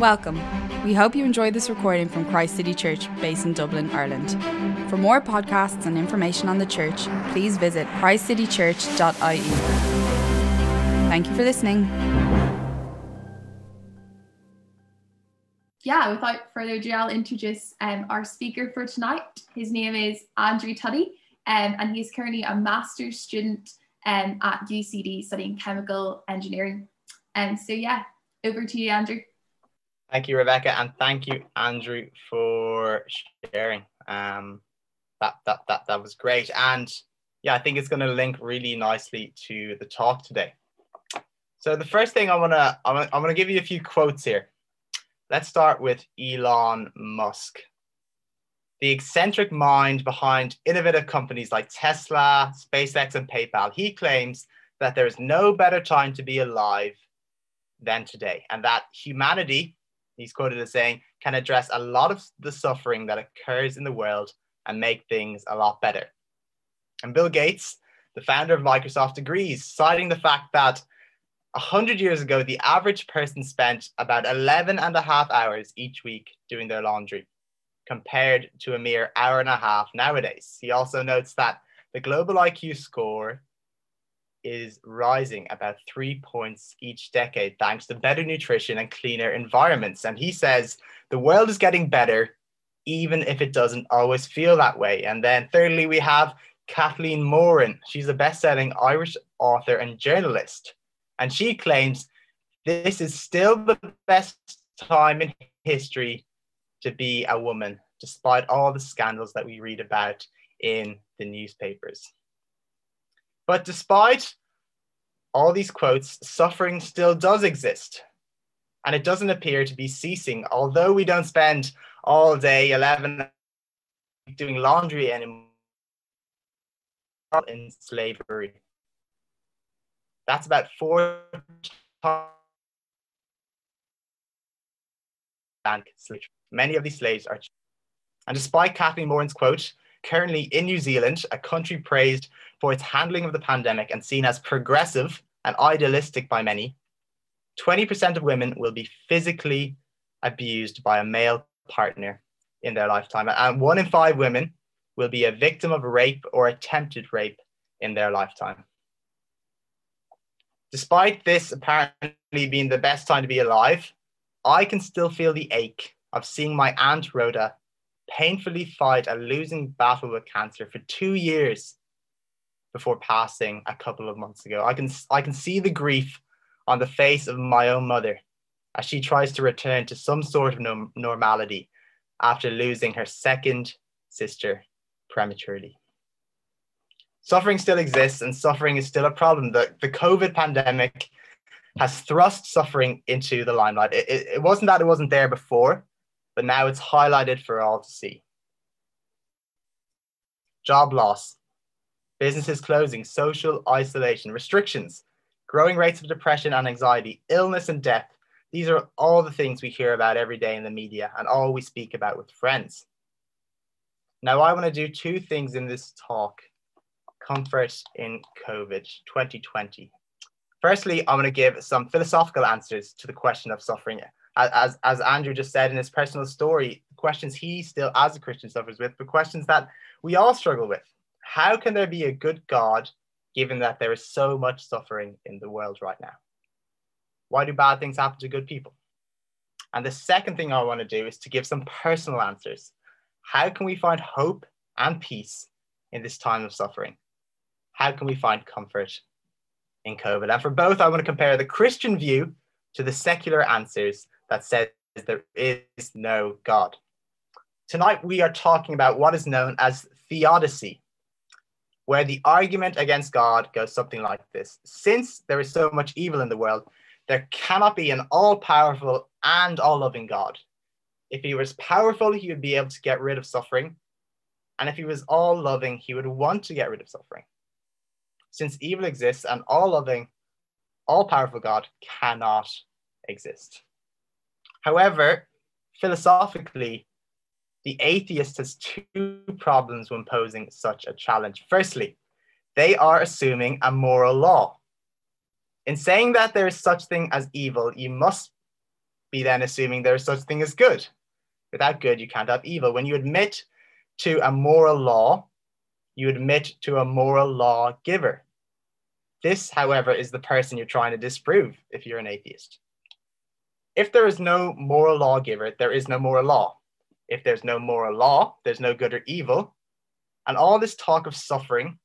Welcome. We hope you enjoyed this recording from Christ City Church, based in Dublin, Ireland. For more podcasts and information on the church, please visit christcitychurch.ie. Thank you for listening. Yeah, without further ado, I'll introduce um, our speaker for tonight. His name is Andrew Tuddy, um, and he's currently a master's student um, at UCD studying chemical engineering. And um, so, yeah, over to you, Andrew. Thank you, Rebecca, and thank you, Andrew, for sharing. Um, that that that that was great, and yeah, I think it's going to link really nicely to the talk today. So the first thing I want to I'm going to give you a few quotes here. Let's start with Elon Musk, the eccentric mind behind innovative companies like Tesla, SpaceX, and PayPal. He claims that there is no better time to be alive than today, and that humanity he's quoted as saying, can address a lot of the suffering that occurs in the world and make things a lot better. And Bill Gates, the founder of Microsoft, agrees, citing the fact that 100 years ago, the average person spent about 11 and a half hours each week doing their laundry, compared to a mere hour and a half nowadays. He also notes that the global IQ score is rising about three points each decade thanks to better nutrition and cleaner environments. And he says the world is getting better, even if it doesn't always feel that way. And then, thirdly, we have Caitlin Moran. She's a best selling Irish author and journalist. And she claims this is still the best time in history to be a woman, despite all the scandals that we read about in the newspapers. But despite all these quotes, suffering still does exist. And it doesn't appear to be ceasing, although we don't spend all day 11 doing laundry anymore in slavery. That's about four. Many of these slaves are. And despite Caitlin Moran's quote, currently in New Zealand, a country praised for its handling of the pandemic and seen as progressive and idealistic by many, 20% of women will be physically abused by a male partner in their lifetime. And one in five women will be a victim of rape or attempted rape in their lifetime. Despite this apparently being the best time to be alive, I can still feel the ache of seeing my Aunt Rhoda painfully fight a losing battle with cancer for two years before passing a couple of months ago. I can I can see the grief on the face of my own mother as she tries to return to some sort of no- normality after losing her second sister prematurely. Suffering still exists and suffering is still a problem. The, the COVID pandemic has thrust suffering into the limelight. It, it, it wasn't that it wasn't there before, but now it's highlighted for all to see. Job loss, businesses closing, social isolation, restrictions, growing rates of depression and anxiety, illness and death. These are all the things we hear about every day in the media and all we speak about with friends. Now, I want to do two things in this talk comfort in COVID 2020. Firstly, I'm going to give some philosophical answers to the question of suffering. As, as Andrew just said in his personal story, questions he still, as a Christian, suffers with, but questions that we all struggle with how can there be a good God given that there is so much suffering in the world right now? Why do bad things happen to good people? And the second thing I want to do is to give some personal answers. How can we find hope and peace in this time of suffering? How can we find comfort in COVID? And for both, I want to compare the Christian view to the secular answers that says there is no God. Tonight, we are talking about what is known as theodicy, where the argument against God goes something like this Since there is so much evil in the world, there cannot be an all powerful and all loving God. If he was powerful, he would be able to get rid of suffering. And if he was all loving, he would want to get rid of suffering. Since evil exists, an all loving, all powerful God cannot exist. However, philosophically, the atheist has two problems when posing such a challenge. Firstly, they are assuming a moral law. In saying that there is such thing as evil, you must be then assuming there's such thing as good. Without good, you can't have evil. When you admit to a moral law, you admit to a moral law giver. This, however, is the person you're trying to disprove if you're an atheist. If there is no moral lawgiver, there is no moral law. If there's no moral law, there's no good or evil. And all this talk of suffering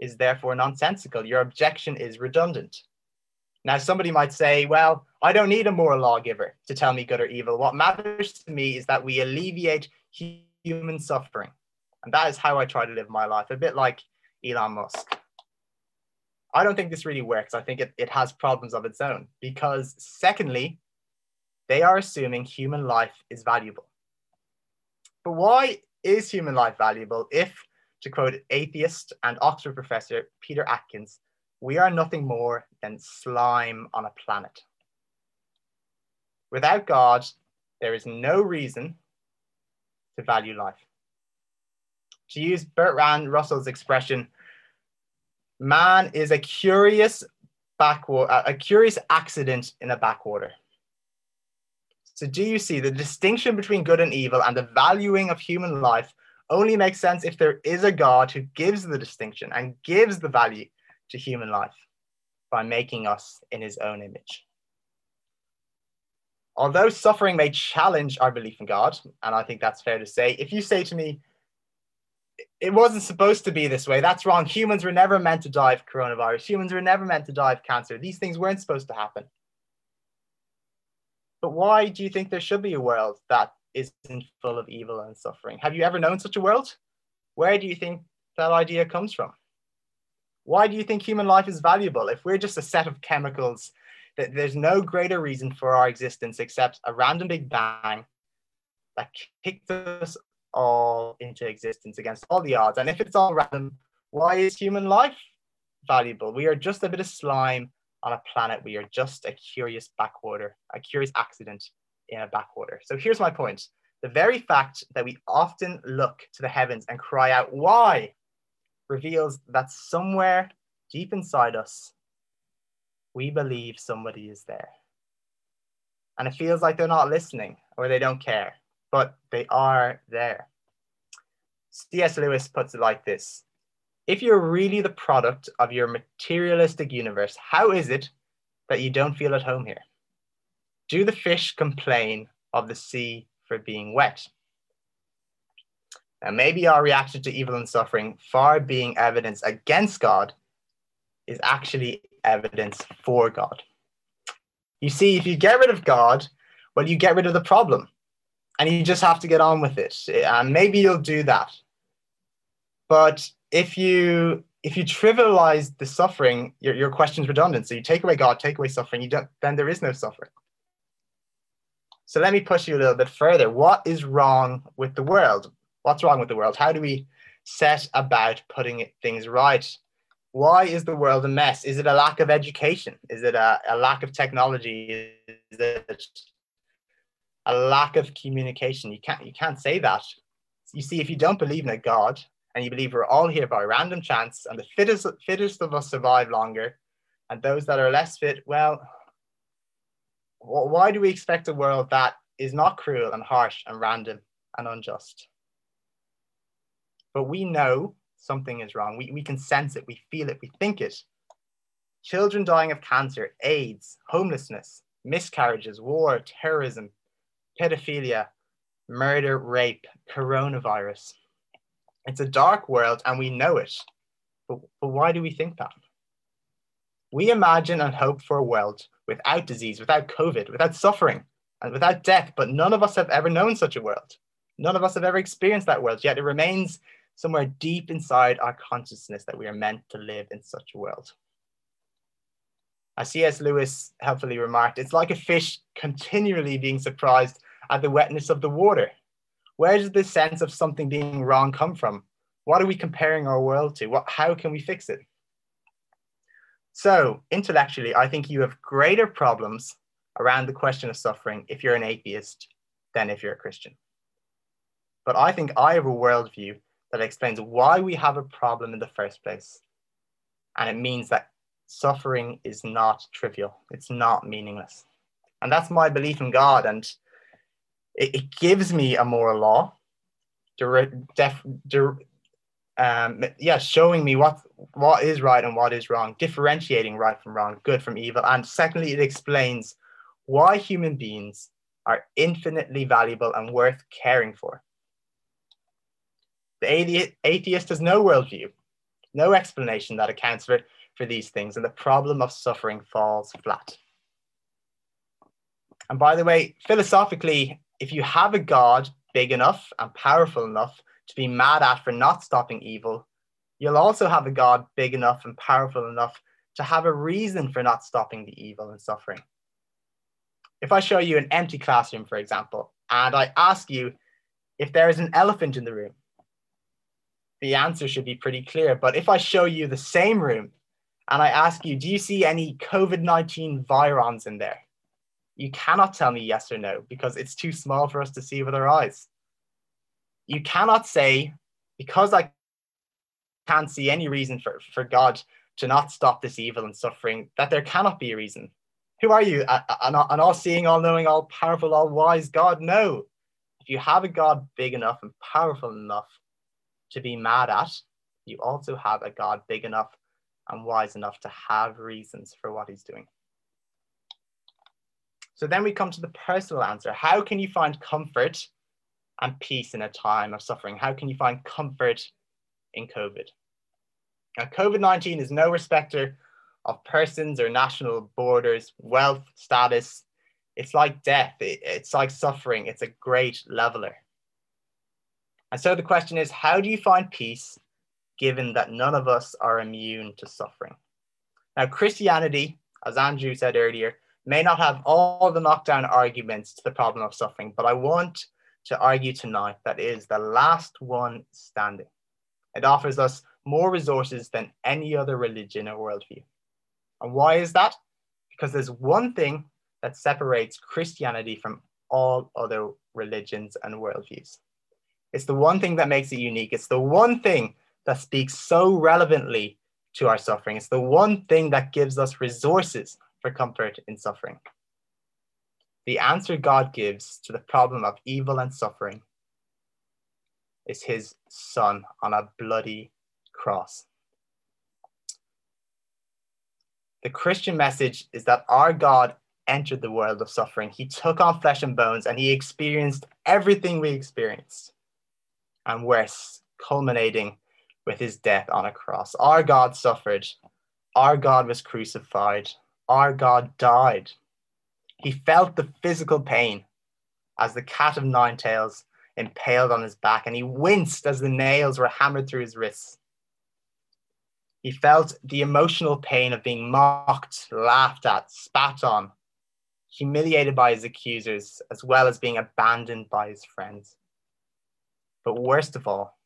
is therefore nonsensical. Your objection is redundant. Now, somebody might say, well, I don't need a moral lawgiver to tell me good or evil. What matters to me is that we alleviate human suffering. And that is how I try to live my life, a bit like Elon Musk. I don't think this really works. I think it, it has problems of its own because, secondly, they are assuming human life is valuable. But why is human life valuable if, to quote atheist and Oxford professor Peter Atkins, we are nothing more than slime on a planet? Without God, there is no reason to value life. To use Bertrand Russell's expression, man is a curious backwater, a curious accident in a backwater. So do you see the distinction between good and evil and the valuing of human life only makes sense if there is a God who gives the distinction and gives the value to human life by making us in his own image. Although suffering may challenge our belief in God, and I think that's fair to say, if you say to me, it wasn't supposed to be this way. That's wrong. Humans were never meant to die of coronavirus. Humans were never meant to die of cancer. These things weren't supposed to happen. But why do you think there should be a world that isn't full of evil and suffering? Have you ever known such a world? Where do you think that idea comes from? Why do you think human life is valuable? If we're just a set of chemicals, that there's no greater reason for our existence except a random big bang that kicked us all into existence against all the odds. And if it's all random, why is human life valuable? We are just a bit of slime on a planet. We are just a curious backwater, a curious accident in a backwater. So here's my point. The very fact that we often look to the heavens and cry out, why, reveals that somewhere deep inside us, we believe somebody is there. And it feels like they're not listening or they don't care but they are there. C.S. Lewis puts it like this If you're really the product of your materialistic universe, how is it that you don't feel at home here? Do the fish complain of the sea for being wet? Now, maybe our reaction to evil and suffering, far being evidence against God, is actually evidence for God. You see, if you get rid of God, well, you get rid of the problem and you just have to get on with it and maybe you'll do that but if you if you trivialize the suffering your, your question's redundant. So you take away god take away suffering you don't then there is no suffering. So let me push you a little bit further. What is wrong with the world? What's wrong with the world? How do we set about putting things right? Why is the world a mess? Is it a lack of education? Is it a, a lack of technology? Is it a lack of communication. You can't you can't say that. You see, if you don't believe in a God and you believe we're all here by random chance and the fittest fittest of us survive longer, and those that are less fit, well, why do we expect a world that is not cruel and harsh and random and unjust? But we know something is wrong. We, we can sense it, we feel it, we think it. Children dying of cancer, AIDS, homelessness, miscarriages, war, terrorism, pedophilia, murder, rape, coronavirus. It's a dark world and we know it. But, but why do we think that? We imagine and hope for a world without disease, without COVID, without suffering, and without death, but none of us have ever known such a world. None of us have ever experienced that world, yet it remains somewhere deep inside our consciousness that we are meant to live in such a world. As C.S. Lewis helpfully remarked, it's like a fish continually being surprised at the wetness of the water. Where does this sense of something being wrong come from? What are we comparing our world to? What, how can we fix it? So, intellectually, I think you have greater problems around the question of suffering if you're an atheist than if you're a Christian. But I think I have a worldview that explains why we have a problem in the first place. And it means that suffering is not trivial, it's not meaningless. And that's my belief in God. And it, it gives me a moral law, def, um, yeah, showing me what what is right and what is wrong, differentiating right from wrong, good from evil. And secondly, it explains why human beings are infinitely valuable and worth caring for. The atheist has no worldview, no explanation that accounts for, for these things, and the problem of suffering falls flat. And by the way, philosophically, if you have a God big enough and powerful enough to be mad at for not stopping evil, you'll also have a God big enough and powerful enough to have a reason for not stopping the evil and suffering. If I show you an empty classroom, for example, and I ask you if there is an elephant in the room, the answer should be pretty clear. But if I show you the same room and I ask you, do you see any COVID 19 virions in there? You cannot tell me yes or no because it's too small for us to see with our eyes. You cannot say, because I can't see any reason for, for God to not stop this evil and suffering, that there cannot be a reason. Who are you? An, an all seeing, all knowing, all powerful, all wise God? No. If you have a God big enough and powerful enough to be mad at, you also have a God big enough and wise enough to have reasons for what he's doing. So then we come to the personal answer. How can you find comfort and peace in a time of suffering? How can you find comfort in COVID? Now, COVID 19 is no respecter of persons or national borders, wealth, status. It's like death, it's like suffering, it's a great leveler. And so the question is how do you find peace given that none of us are immune to suffering? Now, Christianity, as Andrew said earlier, may not have all the knockdown arguments to the problem of suffering, but I want to argue tonight that is the last one standing. It offers us more resources than any other religion or worldview. And why is that? Because there's one thing that separates Christianity from all other religions and worldviews. It's the one thing that makes it unique. It's the one thing that speaks so relevantly to our suffering. It's the one thing that gives us resources for comfort in suffering. The answer God gives to the problem of evil and suffering is his son on a bloody cross. The Christian message is that our God entered the world of suffering. He took on flesh and bones and he experienced everything we experienced and worse, culminating with his death on a cross. Our God suffered. Our God was crucified. Our God died. He felt the physical pain as the cat of nine tails impaled on his back, and he winced as the nails were hammered through his wrists. He felt the emotional pain of being mocked, laughed at, spat on, humiliated by his accusers, as well as being abandoned by his friends. But worst of all,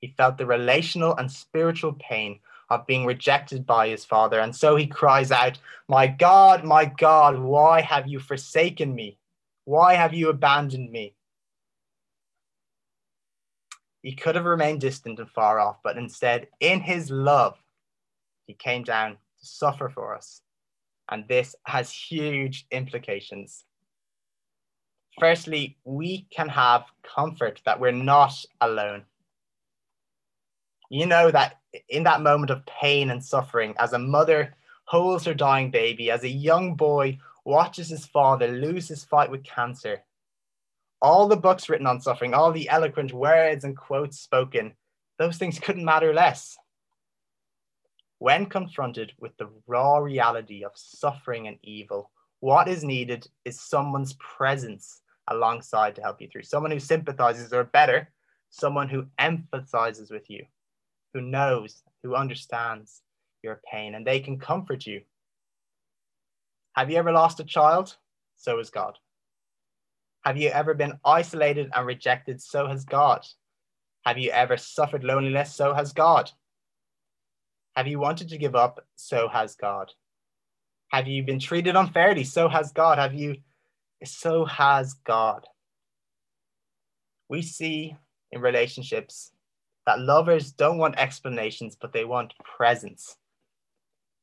he felt the relational and spiritual pain of being rejected by his father. And so he cries out, My God, my God, why have you forsaken me? Why have you abandoned me? He could have remained distant and far off, but instead, in his love, he came down to suffer for us. And this has huge implications. Firstly, we can have comfort that we're not alone. You know that in that moment of pain and suffering, as a mother holds her dying baby, as a young boy watches his father lose his fight with cancer, all the books written on suffering, all the eloquent words and quotes spoken, those things couldn't matter less. When confronted with the raw reality of suffering and evil, what is needed is someone's presence alongside to help you through. Someone who sympathizes, or better, someone who empathizes with you, who knows, who understands your pain, and they can comfort you. Have you ever lost a child? So has God. Have you ever been isolated and rejected? So has God. Have you ever suffered loneliness? So has God. Have you wanted to give up? So has God. Have you been treated unfairly? So has God. Have you? So has God. We see in relationships that lovers don't want explanations, but they want presence.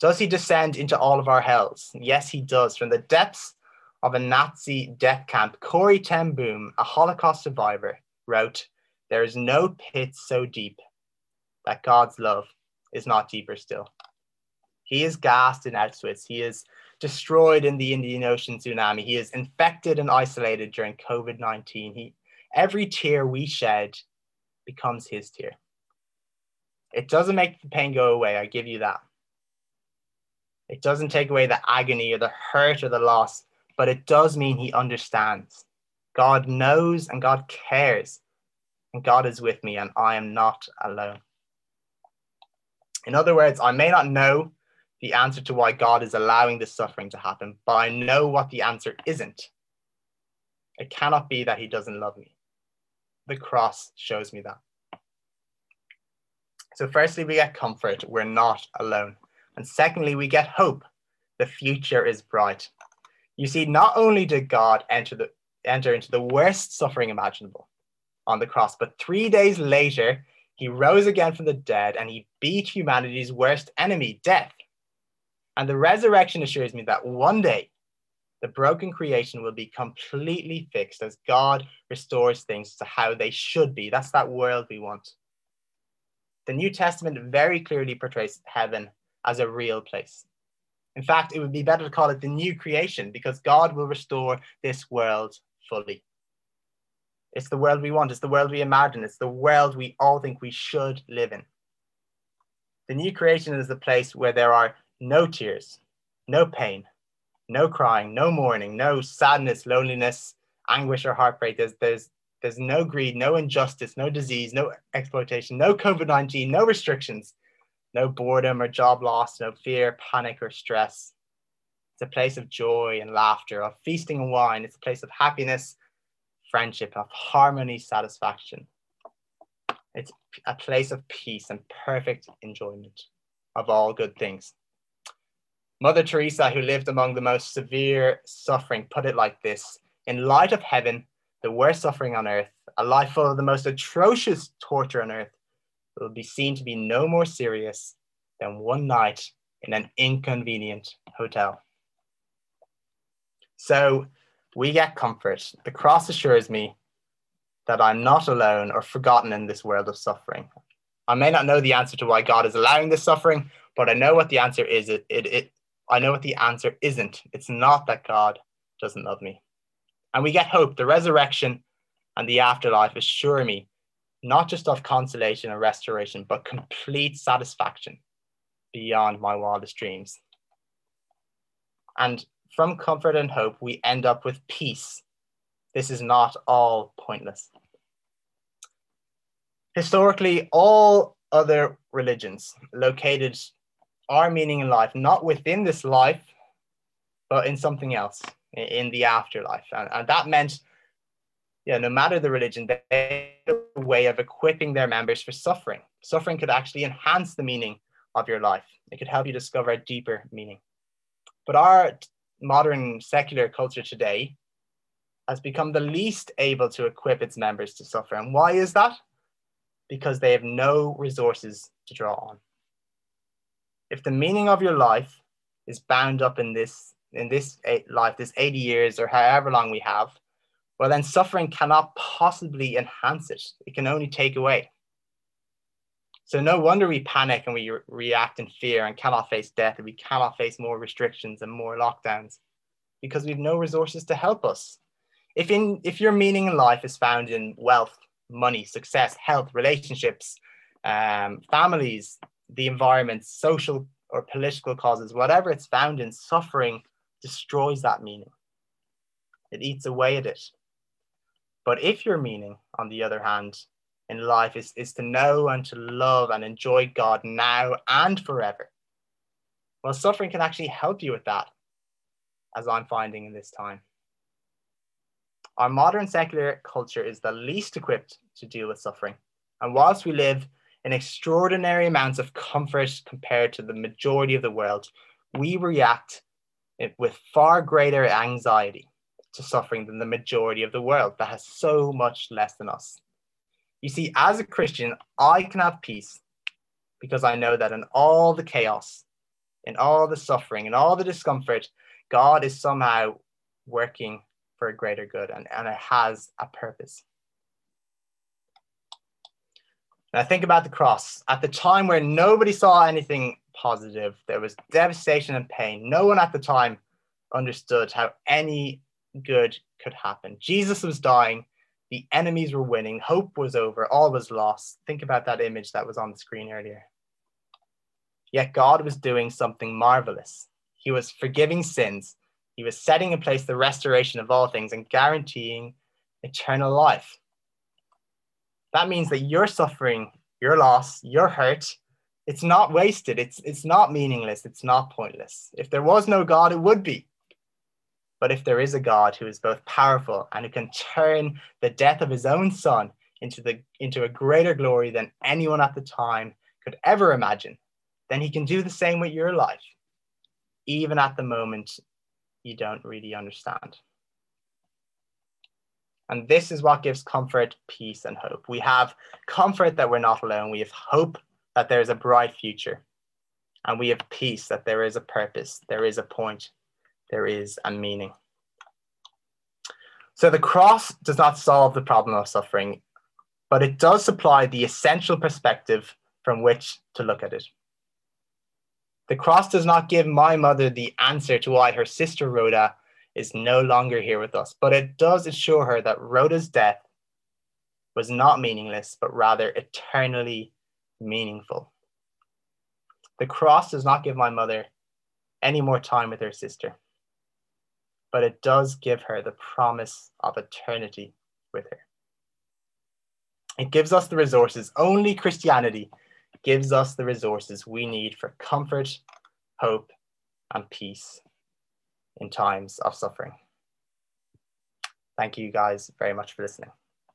Does he descend into all of our hells? Yes, he does. From the depths of a Nazi death camp, Corrie ten Boom, a Holocaust survivor, wrote, There is no pit so deep that God's love is not deeper still. He is gassed in Auschwitz. He is destroyed in the Indian Ocean tsunami. He is infected and isolated during COVID 19. He, every tear we shed becomes his tear. It doesn't make the pain go away, I give you that. It doesn't take away the agony or the hurt or the loss, but it does mean he understands. God knows and God cares, and God is with me, and I am not alone. In other words, I may not know the answer to why God is allowing this suffering to happen, but I know what the answer isn't. It cannot be that he doesn't love me. The cross shows me that. So, firstly, we get comfort. We're not alone. And secondly, we get hope. The future is bright. You see, not only did God enter, the, enter into the worst suffering imaginable on the cross, but three days later, he rose again from the dead and he beat humanity's worst enemy, death. And the resurrection assures me that one day the broken creation will be completely fixed as God restores things to how they should be. That's that world we want. The New Testament very clearly portrays heaven as a real place. In fact, it would be better to call it the new creation because God will restore this world fully. It's the world we want, it's the world we imagine, it's the world we all think we should live in. The new creation is the place where there are no tears, no pain, no crying, no mourning, no sadness, loneliness, anguish, or heartbreak. There's, there's, there's no greed, no injustice, no disease, no exploitation, no COVID 19, no restrictions, no boredom or job loss, no fear, panic, or stress. It's a place of joy and laughter, of feasting and wine. It's a place of happiness, friendship, of harmony, satisfaction. It's a place of peace and perfect enjoyment of all good things. Mother Teresa, who lived among the most severe suffering, put it like this In light of heaven, the worst suffering on earth, a life full of the most atrocious torture on earth, will be seen to be no more serious than one night in an inconvenient hotel. So we get comfort. The cross assures me that I'm not alone or forgotten in this world of suffering. I may not know the answer to why God is allowing this suffering, but I know what the answer is. It, it, it, I know what the answer isn't. It's not that God doesn't love me. And we get hope. The resurrection and the afterlife assure me not just of consolation and restoration, but complete satisfaction beyond my wildest dreams. And from comfort and hope, we end up with peace. This is not all pointless. Historically, all other religions located our meaning in life, not within this life, but in something else, in the afterlife. And, and that meant yeah, no matter the religion, they had a way of equipping their members for suffering. Suffering could actually enhance the meaning of your life. It could help you discover a deeper meaning. But our modern secular culture today has become the least able to equip its members to suffer. And why is that? Because they have no resources to draw on. If the meaning of your life is bound up in this in this life, this 80 years or however long we have, well, then suffering cannot possibly enhance it. It can only take away. So, no wonder we panic and we re- react in fear and cannot face death, and we cannot face more restrictions and more lockdowns because we have no resources to help us. If, in, if your meaning in life is found in wealth, money, success, health, relationships, um, families, the environment, social or political causes, whatever it's found in, suffering destroys that meaning. It eats away at it. But if your meaning, on the other hand, in life is, is to know and to love and enjoy God now and forever, well, suffering can actually help you with that, as I'm finding in this time. Our modern secular culture is the least equipped to deal with suffering. And whilst we live in extraordinary amounts of comfort compared to the majority of the world, we react with far greater anxiety to suffering than the majority of the world that has so much less than us. You see, as a Christian, I can have peace because I know that in all the chaos, in all the suffering, in all the discomfort, God is somehow working for a greater good and, and it has a purpose. Now think about the cross. At the time where nobody saw anything positive, there was devastation and pain. No one at the time understood how any good could happen. Jesus was dying, the enemies were winning, hope was over, all was lost. Think about that image that was on the screen earlier. Yet God was doing something marvelous. He was forgiving sins, He was setting in place the restoration of all things and guaranteeing eternal life. That means that your suffering, your loss, your hurt, it's not wasted. It's, it's not meaningless. It's not pointless. If there was no God, it would be. But if there is a God who is both powerful and who can turn the death of his own son into, the, into a greater glory than anyone at the time could ever imagine, then he can do the same with your life, even at the moment you don't really understand. And this is what gives comfort, peace, and hope. We have comfort that we're not alone. We have hope that there is a bright future. And we have peace that there is a purpose, there is a point, there is a meaning. So the cross does not solve the problem of suffering, but it does supply the essential perspective from which to look at it. The cross does not give my mother the answer to why her sister Rhoda is no longer here with us, but it does assure her that Rhoda's death was not meaningless, but rather eternally meaningful. The cross does not give my mother any more time with her sister but it does give her the promise of eternity with her. It gives us the resources. Only Christianity gives us the resources we need for comfort, hope, and peace in times of suffering. Thank you guys very much for listening.